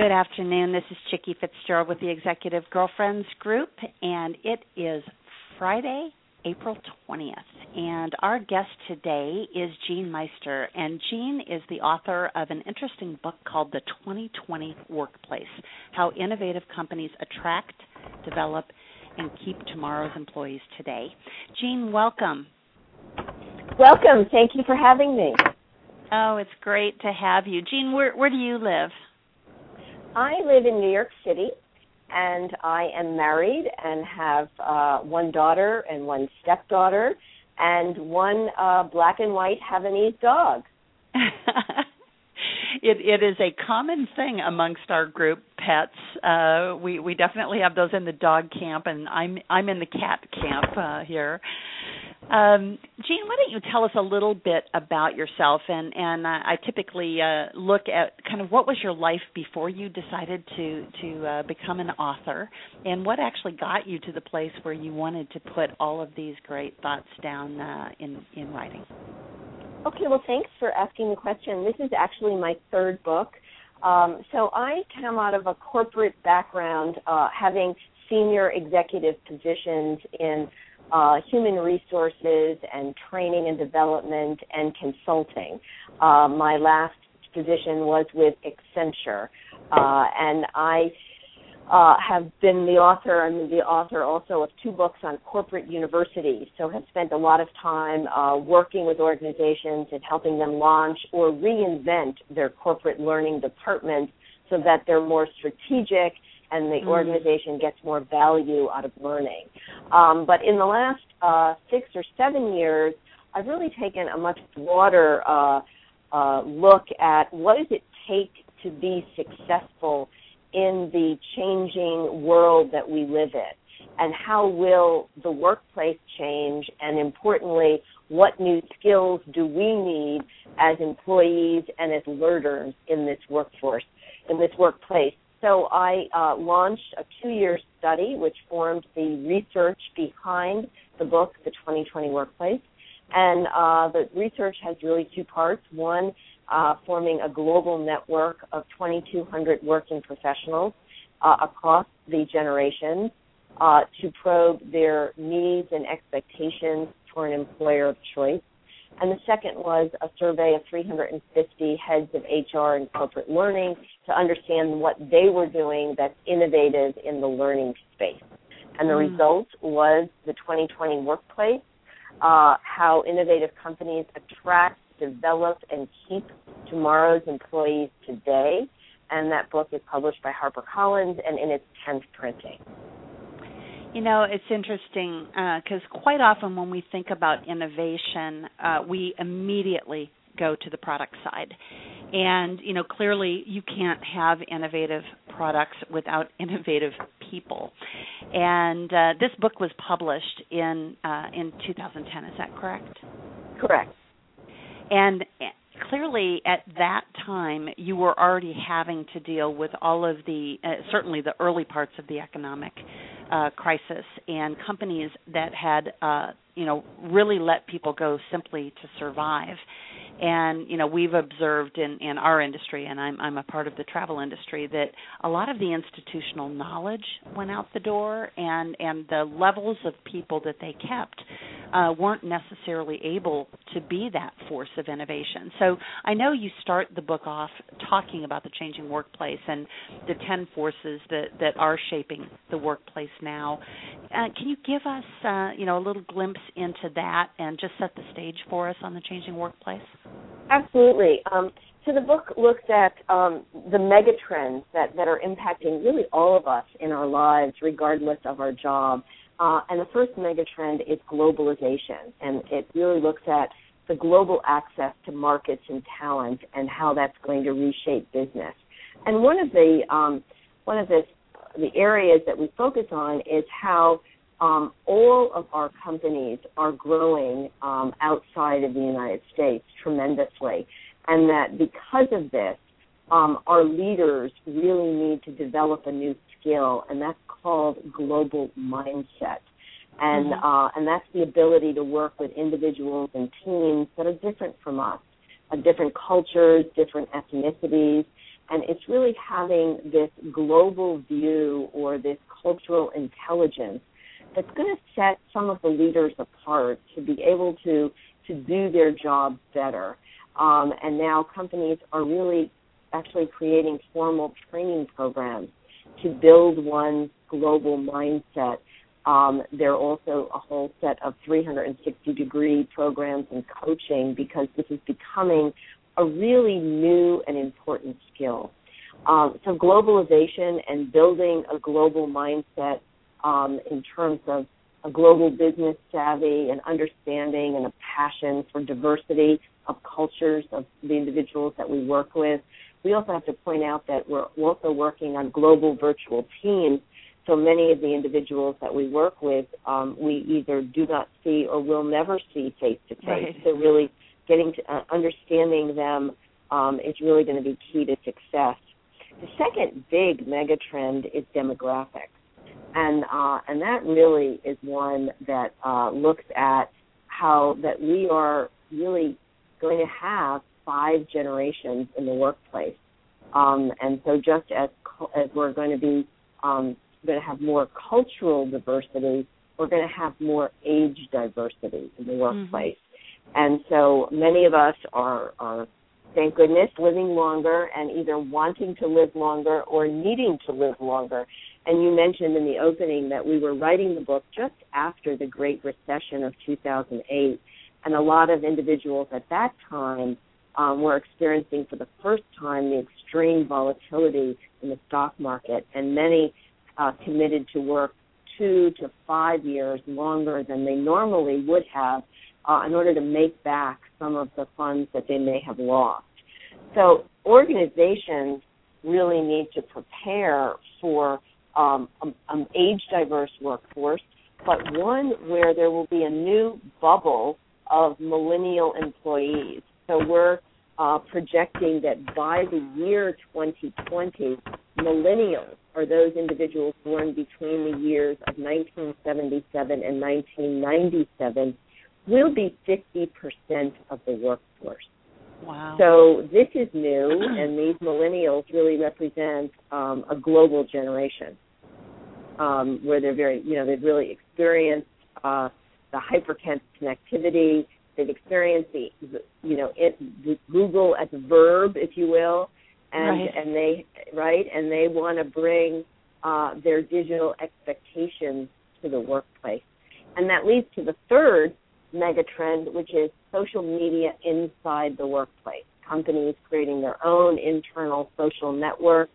Good afternoon. This is Chicke Fitzgerald with the Executive Girlfriends Group, and it is Friday, April 20th. And our guest today is Jeanne Meister. And Jeanne is the author of an interesting book called The 2020 Workplace How Innovative Companies Attract, Develop, and Keep Tomorrow's Employees Today. Jeanne, welcome. Welcome. Thank you for having me. Oh, it's great to have you. Jeanne, where, where do you live? I live in New York City, and I am married and have uh, one daughter and one stepdaughter, and one uh, black and white Havanese dog. it it is a common thing amongst our group pets. Uh, we we definitely have those in the dog camp, and I'm I'm in the cat camp uh, here. Um, Jeanne, why don't you tell us a little bit about yourself? And and uh, I typically uh, look at kind of what was your life before you decided to to uh, become an author, and what actually got you to the place where you wanted to put all of these great thoughts down uh, in in writing. Okay, well, thanks for asking the question. This is actually my third book. Um, so I come out of a corporate background, uh, having senior executive positions in uh, human resources and training and development and consulting. Uh, my last position was with Accenture, uh, and I uh, have been the author. I'm the author also of two books on corporate universities. So have spent a lot of time uh, working with organizations and helping them launch or reinvent their corporate learning departments so that they're more strategic and the mm. organization gets more value out of learning. Um, but in the last uh, six or seven years, I've really taken a much broader uh, uh, look at what does it take to be successful in the changing world that we live in, and how will the workplace change, and importantly, what new skills do we need as employees and as learners in this workforce, in this workplace so I uh, launched a two-year study which formed the research behind the book, The 2020 Workplace. And uh, the research has really two parts. One, uh, forming a global network of 2,200 working professionals uh, across the generations uh, to probe their needs and expectations for an employer of choice. And the second was a survey of 350 heads of HR and corporate learning to understand what they were doing that's innovative in the learning space. And the mm. result was the 2020 workplace, uh, how innovative companies attract, develop, and keep tomorrow's employees today. And that book is published by HarperCollins and in its 10th printing. You know, it's interesting because uh, quite often when we think about innovation, uh, we immediately go to the product side. And, you know, clearly you can't have innovative products without innovative people. And uh, this book was published in uh, in 2010. Is that correct? Correct. And clearly at that time you were already having to deal with all of the uh, certainly the early parts of the economic uh, crisis and companies that had uh, you know really let people go simply to survive and you know we've observed in in our industry and I'm I'm a part of the travel industry that a lot of the institutional knowledge went out the door and and the levels of people that they kept uh, weren't necessarily able to be that force of innovation. So I know you start the book off talking about the changing workplace and the 10 forces that, that are shaping the workplace now. Uh, can you give us, uh, you know, a little glimpse into that and just set the stage for us on the changing workplace? Absolutely. Um, so the book looks at um, the mega trends that, that are impacting really all of us in our lives, regardless of our job. Uh, and the first mega trend is globalization, and it really looks at the global access to markets and talent and how that's going to reshape business. And one of the um, one of the the areas that we focus on is how um, all of our companies are growing um, outside of the United States tremendously, and that because of this, um, our leaders really need to develop a new skill, and that's called global mindset. And mm-hmm. uh, and that's the ability to work with individuals and teams that are different from us, uh, different cultures, different ethnicities, and it's really having this global view or this cultural intelligence that's going to set some of the leaders apart to be able to to do their job better. Um, and now companies are really actually creating formal training programs to build one global mindset. Um, there are also a whole set of 360 degree programs and coaching because this is becoming a really new and important skill. Um, so globalization and building a global mindset um, in terms of a global business savvy and understanding and a passion for diversity of cultures of the individuals that we work with. We also have to point out that we're also working on global virtual teams. So many of the individuals that we work with, um, we either do not see or will never see face to face. So really getting to uh, understanding them um, is really going to be key to success. The second big mega trend is demographics and uh, and that really is one that uh, looks at how that we are really going to have five generations in the workplace, um, and so just as as we're going to be um, going to have more cultural diversity, we're going to have more age diversity in the mm-hmm. workplace, mm-hmm. and so many of us are are thank goodness, living longer and either wanting to live longer or needing to live longer. And you mentioned in the opening that we were writing the book just after the Great Recession of 2008, and a lot of individuals at that time um, were experiencing for the first time the extreme volatility in the stock market, and many uh, committed to work two to five years longer than they normally would have uh, in order to make back some of the funds that they may have lost. So organizations really need to prepare for um, an um, age diverse workforce, but one where there will be a new bubble of millennial employees. So we're uh, projecting that by the year 2020, millennials are those individuals born between the years of 1977 and 1997 will be 50% of the workforce. Wow. So this is new, and these millennials really represent um, a global generation um, where they're very, you know, they've really experienced uh, the hypertense connectivity. They've experienced the, the you know, it, the Google as a verb, if you will, and right. and they right, and they want to bring uh, their digital expectations to the workplace, and that leads to the third mega trend, which is social media inside the workplace. Companies creating their own internal social network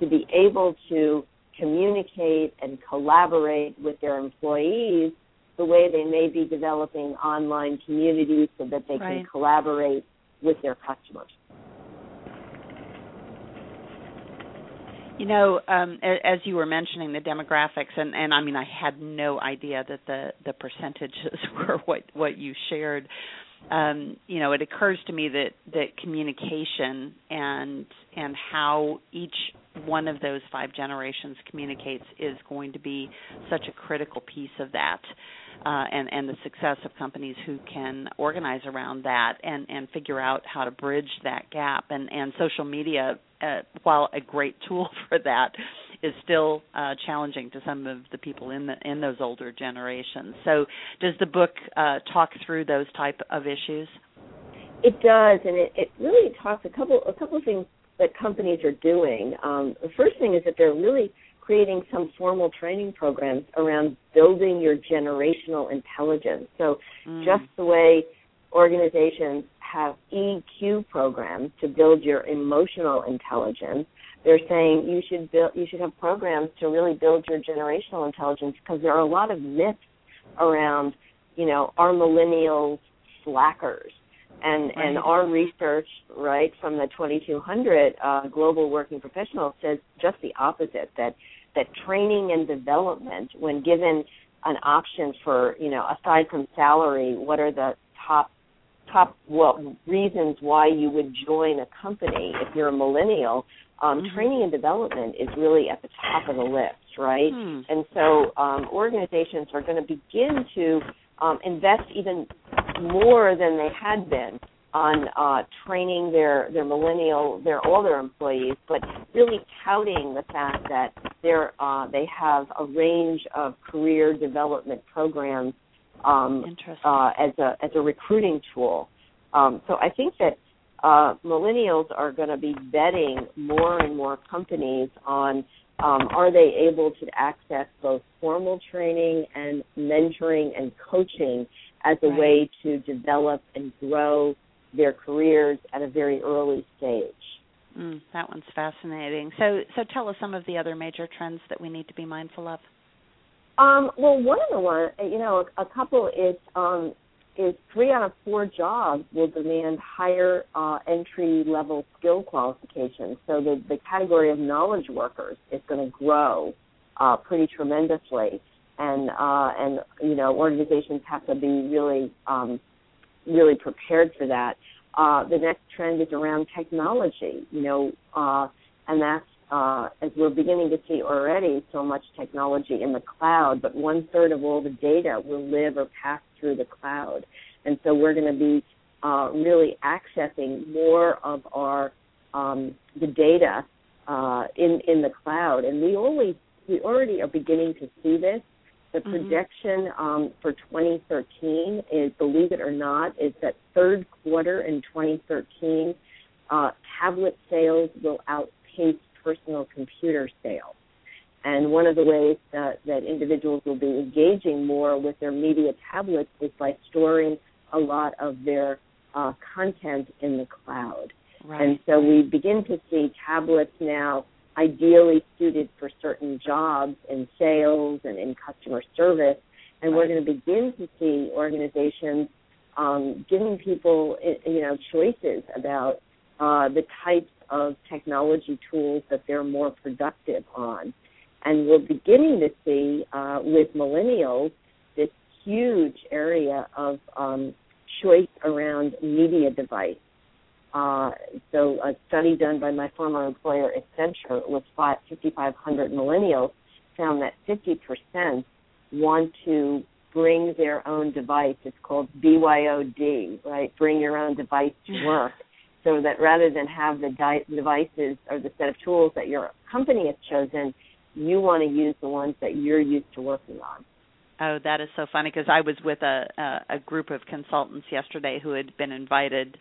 to be able to communicate and collaborate with their employees the way they may be developing online communities so that they right. can collaborate with their customers. You know, um, as you were mentioning the demographics, and, and I mean, I had no idea that the the percentages were what what you shared. Um, you know, it occurs to me that that communication and and how each one of those five generations communicates is going to be such a critical piece of that. Uh, and and the success of companies who can organize around that and and figure out how to bridge that gap and and social media uh, while a great tool for that, is still uh, challenging to some of the people in the in those older generations. So, does the book uh, talk through those type of issues? It does, and it, it really talks a couple a couple of things that companies are doing. Um, the first thing is that they're really creating some formal training programs around building your generational intelligence. So, mm. just the way organizations have EQ programs to build your emotional intelligence. They're saying you should build you should have programs to really build your generational intelligence because there are a lot of myths around, you know, are millennials slackers? And right. and our research, right, from the 2200 uh, global working professionals says just the opposite. That that training and development, when given an option for, you know, aside from salary, what are the top top well reasons why you would join a company if you're a millennial? Um, Mhm. Training and development is really at the top of the list, right? Hmm. And so um, organizations are going to begin to um, invest even more than they had been on uh, training their their millennial, their older employees, but really touting the fact that they're uh, they have a range of career development programs um, uh, as a as a recruiting tool. Um, so I think that uh, millennials are going to be betting more and more companies on um, are they able to access both formal training and mentoring and coaching as a Right. way to develop and grow their careers at a very early stage. Mm, that one's fascinating. So, so tell us some of the other major trends that we need to be mindful of. Um, well, one of the one, you know, a, a couple is um, is three out of four jobs will demand higher uh, entry level skill qualifications. So the the category of knowledge workers is going to grow uh, pretty tremendously, and uh, and you know organizations have to be really um, really prepared for that. Uh, the next trend is around technology, you know, uh, and that's uh, as we're beginning to see already so much technology in the cloud, but one third of all the data will live or pass through the cloud. And so we're going to be uh, really accessing more of our um, the data uh, in in the cloud, and we always we already are beginning to see this. The Mhm. projection um, for 2013 is, believe it or not, is that third quarter in 2013, uh, tablet sales will outpace personal computer sales. And one of the ways that, that individuals will be engaging more with their media tablets is by storing a lot of their uh, content in the cloud. Right. And so we begin to see tablets now ideally suited for certain jobs in sales and in customer service. And we're going to begin to see organizations um, giving people, you know, choices about uh, the types of technology tools that they're more productive on. And we're beginning to see uh, with millennials this huge area of um, choice around media device. Uh, so a study done by my former employer Accenture with 5,500 millennials found that 50% want to bring their own device. It's called BYOD, right? Bring your own device to work. So that rather than have the di- devices or the set of tools that your company has chosen, you want to use the ones that you're used to working on. Oh, that is so funny because I was with a, a a group of consultants yesterday who had been invited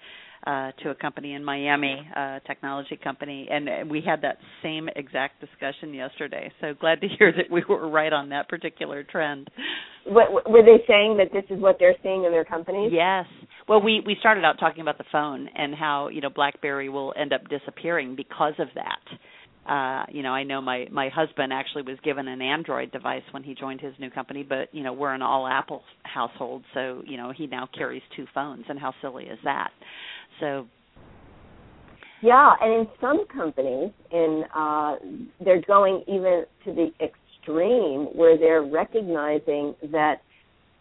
uh to a company in Miami, a technology company, and we had that same exact discussion yesterday. So glad to hear that we were right on that particular trend. What, were they saying that this is what they're seeing in their companies? Yes. Well, we we started out talking about the phone and how you know BlackBerry will end up disappearing because of that. Uh, you know, I know my my husband actually was given an Android device when he joined his new company, but you know we're an all Apple household, so you know he now carries two phones, and how silly is that? So Yeah, and in some companies, in uh, they're going even to the extreme where they're recognizing that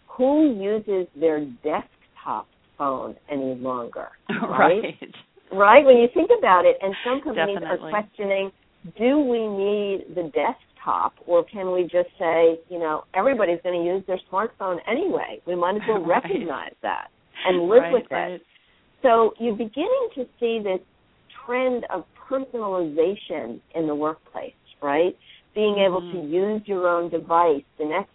who uses their desktop phone any longer, right? right. Right? When you think about it, and some companies Definitely. are questioning, do we need the desktop, or can we just say, you know, everybody's going to use their smartphone anyway? We might as well Right. recognize that and live right, with it. right. So you're beginning to see this trend of personalization in the workplace, right? Being able to Mhm. use your own device. The next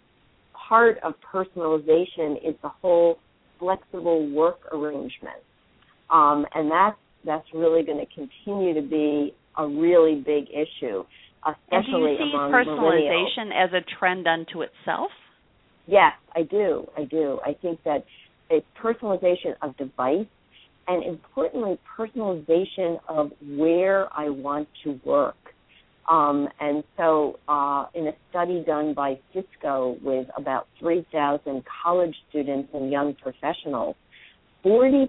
part of personalization is the whole flexible work arrangement. Um, and that's that's really going to continue to be a really big issue, especially And do you see among millennials. personalization as a trend unto itself? Yes, I do. I do. I think that it's personalization of device and importantly, personalization of where I want to work. Um, and so, uh, in a study done by Cisco with about 3,000 college students and young professionals, 40%,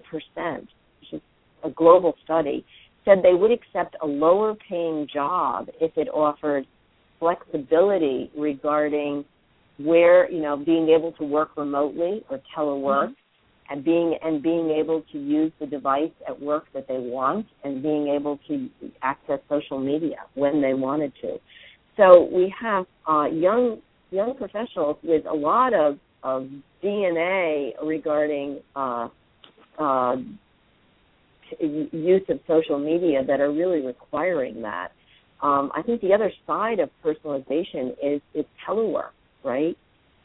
which is a global study, said they would accept a lower paying job if it offered flexibility regarding where, you know, being able to work remotely or telework mm-hmm. and being and being able to use the device at work that they want and being able to access social media when they wanted to. So we have uh, young young professionals with a lot of, of DNA regarding uh, uh, use of social media that are really requiring that. Um, I think the other side of personalization is is telework, right?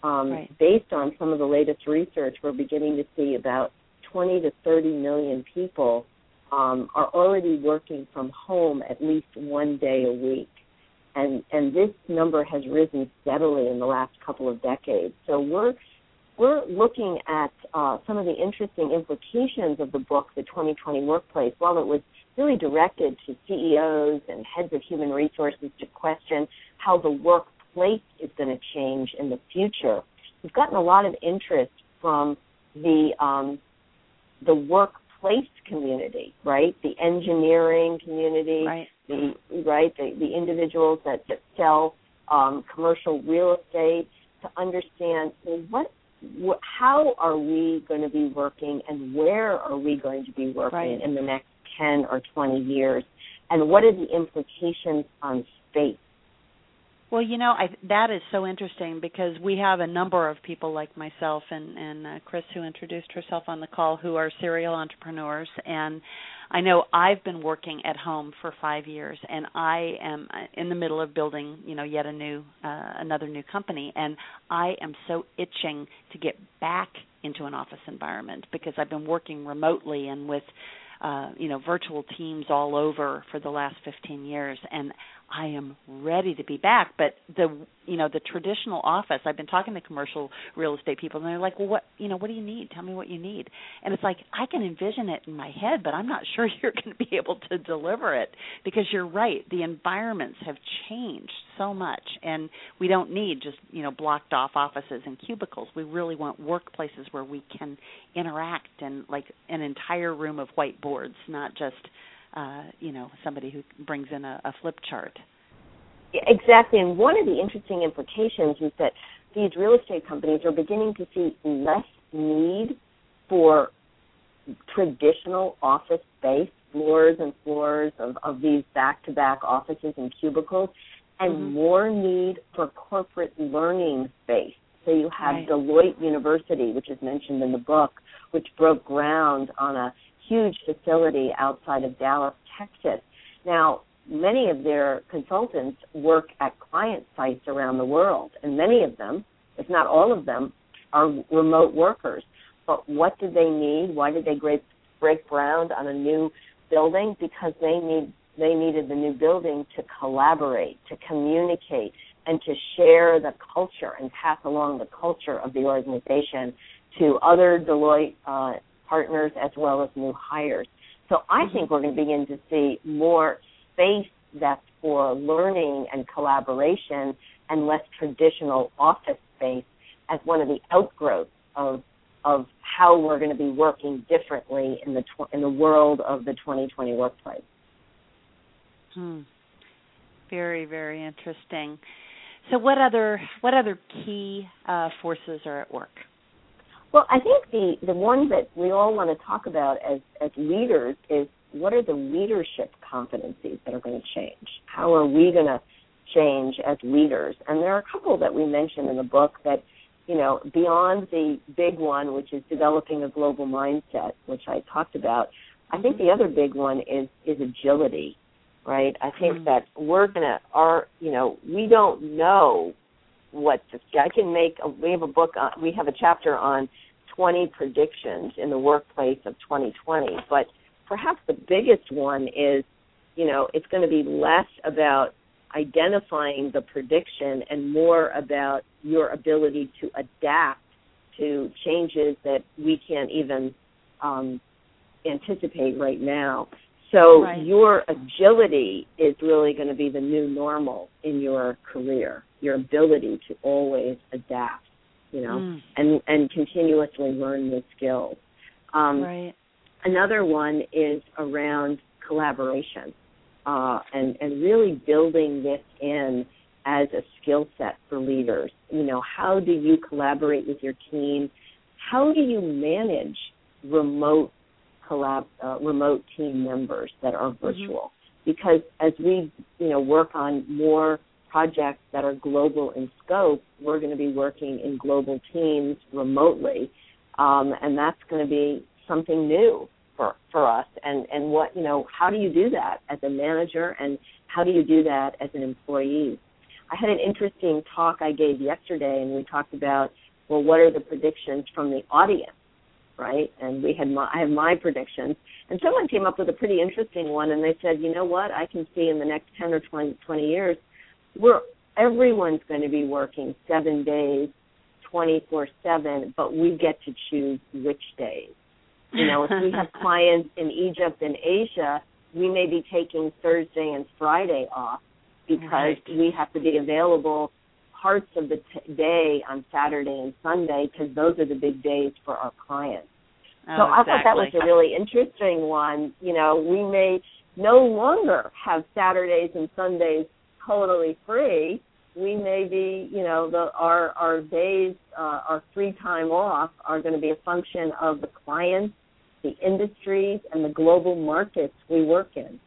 Um, right? Based on some of the latest research, we're beginning to see about 20 to 30 million people um, are already working from home at least one day a week, and and this number has risen steadily in the last couple of decades. So we're we're looking at uh, some of the interesting implications of the book, The 2020 Workplace, while it was really directed to CEOs and heads of human resources to question how the workplace is going to change in the future. We've gotten a lot of interest from the um, the workplace community, right? The engineering community, right? The right the, the individuals that, that sell um, commercial real estate to understand well, what how are we going to be working and where are we going to be working right. in the next 10 or 20 years? And what are the implications on space? Well, you know, I, that is so interesting because we have a number of people like myself and and uh, Chris, who introduced herself on the call, who are serial entrepreneurs, and I know I've been working at home for five years, and I am uh, in the middle of building, you know, yet a new uh, another new company, and I am so itching to get back into an office environment because I've been working remotely and with uh, you know virtual teams all over for the last 15 years and I am ready to be back. But the you know the traditional office, I've been talking to commercial real estate people, and they're like, well, what you know, what do you need? Tell me what you need. And it's like I can envision it in my head, but I'm not sure you're going to be able to deliver it because you're right. The environments have changed so much, and we don't need just you know blocked off offices and cubicles. We really want workplaces where we can interact and like an entire room of whiteboards, not just uh, you know somebody who brings in a, a flip chart. Exactly, and one of the interesting implications is that these real estate companies are beginning to see less need for traditional office space, floors and floors of, of these back-to-back offices and cubicles, and mm-hmm. more need for corporate learning space. So you have right. Deloitte University, which is mentioned in the book, which broke ground on a huge facility outside of Dallas, Texas. Now, many of their consultants work at client sites around the world, and many of them, if not all of them, are remote workers. But what did they need? Why did they break, break ground on a new building? Because they need they needed the new building to collaborate, to communicate, and to share the culture and pass along the culture of the organization to other Deloitte uh, partners as well as new hires. So I think we're going to begin to see more space that's for learning and collaboration and less traditional office space as one of the outgrowths of of how we're going to be working differently in the tw- in the world of the 2020 workplace. Hmm. Very very interesting. So what other what other key uh, forces are at work? Well, I think the the one that we all want to talk about as as leaders is what are the leadership competencies that are going to change? How are we going to change as leaders? And there are a couple that we mentioned in the book that you know beyond the big one, which is developing a global mindset, which I talked about. I think the other big one is is agility, right? I think mm-hmm. that we're gonna are you know we don't know what to, I can make. A, we have a book. On, we have a chapter on 20 predictions in the workplace of 2020. But perhaps the biggest one is, you know, it's going to be less about identifying the prediction and more about your ability to adapt to changes that we can't even um, anticipate right now. So right. your agility is really going to be the new normal in your career. Your ability to always adapt, you know, mm. and and continuously learn new skills. Um, right. Another one is around collaboration uh, and and really building this in as a skill set for leaders. You know, how do you collaborate with your team? How do you manage remote collab uh, remote team members that are mm-hmm. virtual? Mm-hmm. Because as we you know work on more projects that are global in scope, we're going to be working in global teams remotely, um, and that's going to be something new for for us. And and what you know, how do you do that as a manager, and how do you do that as an employee? I had an interesting talk I gave yesterday, and we talked about well, what are the predictions from the audience, right? And we had my, I have my predictions, and someone came up with a pretty interesting one, and they said, you know what, I can see in the next ten or 20, 20 years, we're everyone's going to be working seven days, twenty four seven, but we get to choose which days. You know, if we have clients in Egypt and Asia, we may be taking Thursday and Friday off because right. we have to be available parts of the t- day on Saturday and Sunday because those are the big days for our clients. Oh, so I thought that was a really interesting one. You know, we may no longer have Saturdays and Sundays totally free. We may be, you know, the our our days, uh, our free time off are going to be a function of the clients, the industries, and the global markets we work in.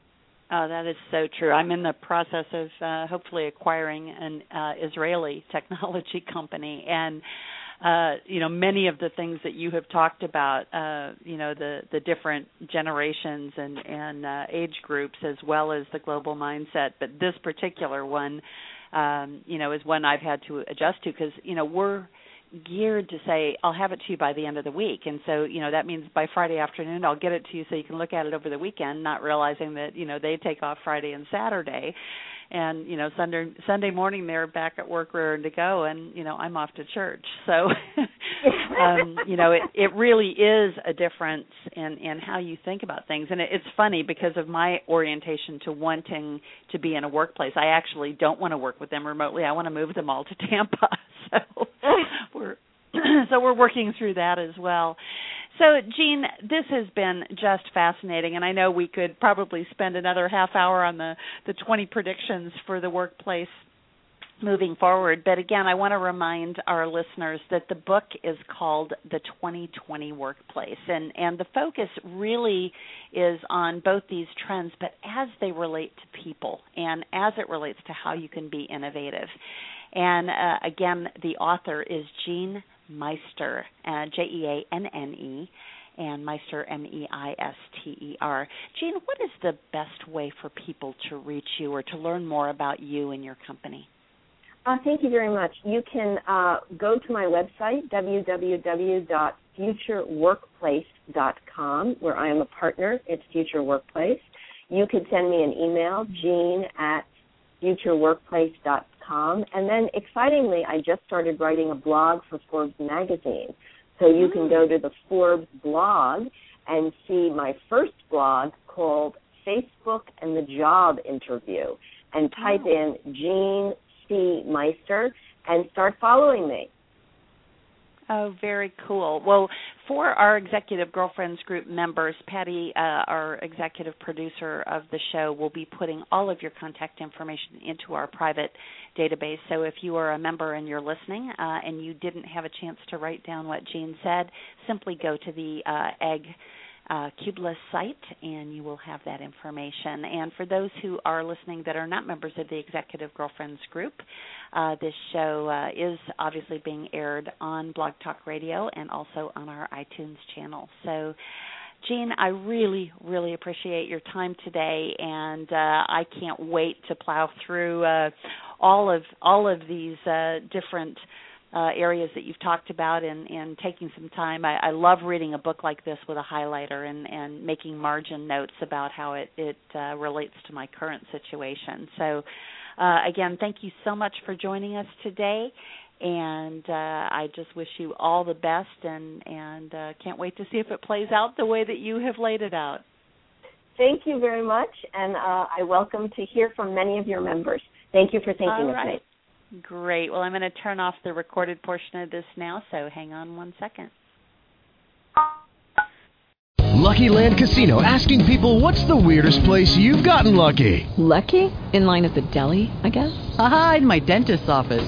Oh, that is so true. I'm in the process of uh, hopefully acquiring an uh, Israeli technology company, and uh, you know many of the things that you have talked about. Uh, you know the the different generations and and uh, age groups, as well as the global mindset. But this particular one, um, you know, is one I've had to adjust to because you know we're geared to say I'll have it to you by the end of the week, and so you know that means by Friday afternoon I'll get it to you so you can look at it over the weekend, not realizing that you know they take off Friday and Saturday, and you know Sunday Sunday morning they're back at work ready to go, and you know I'm off to church. So, um, you know it it really is a difference in in how you think about things, and it, it's funny because of my orientation to wanting to be in a workplace. I actually don't want to work with them remotely. I want to move them all to Tampa. So we're so we're working through that as well. So, Jeanne, this has been just fascinating, and I know we could probably spend another half hour on the the 20 predictions for the workplace moving forward. But again, I want to remind our listeners that the book is called The 2020 Workplace, and and the focus really is on both these trends, but as they relate to people and as it relates to how you can be innovative. And uh, again, the author is Jeanne Meister, uh, J E A N N E, and Meister, M E I S T E R. Jeanne, what is the best way for people to reach you or to learn more about you and your company? Uh, thank you very much. You can uh, go to my website, www.futureworkplace.com, where I am a partner. It's Future Workplace. You can send me an email, jean at futureworkplace.com com. And then excitingly, I just started writing a blog for Forbes magazine. So you can go to the Forbes blog and see my first blog called Facebook and the Job Interview and type in Jeanne C. Meister and start following me. Oh, very cool. Well, for our Executive Girlfriends Group members, Patty, uh, our executive producer of the show, will be putting all of your contact information into our private database. So if you are a member and you're listening uh, and you didn't have a chance to write down what Jeanne said, simply go to the uh, egg uh, site, and you will have that information. And for those who are listening that are not members of the Executive Girlfriends group, uh, this show uh, is obviously being aired on Blog Talk Radio and also on our iTunes channel. So. Jeanne, I really, really appreciate your time today, and uh, I can't wait to plow through uh, all of all of these uh, different uh, areas that you've talked about and, and taking some time. I, I love reading a book like this with a highlighter and, and making margin notes about how it, it uh, relates to my current situation. So, uh, again, thank you so much for joining us today. And uh, I just wish you all the best, and and uh, can't wait to see if it plays out the way that you have laid it out. Thank you very much, and uh, I welcome to hear from many of your members. Thank you for thinking all of me. Great. Well, I'm going to turn off the recorded portion of this now, so hang on one second. Lucky Land Casino asking people what's the weirdest place you've gotten lucky? Lucky? In line at the deli, I guess? Aha, in my dentist's office.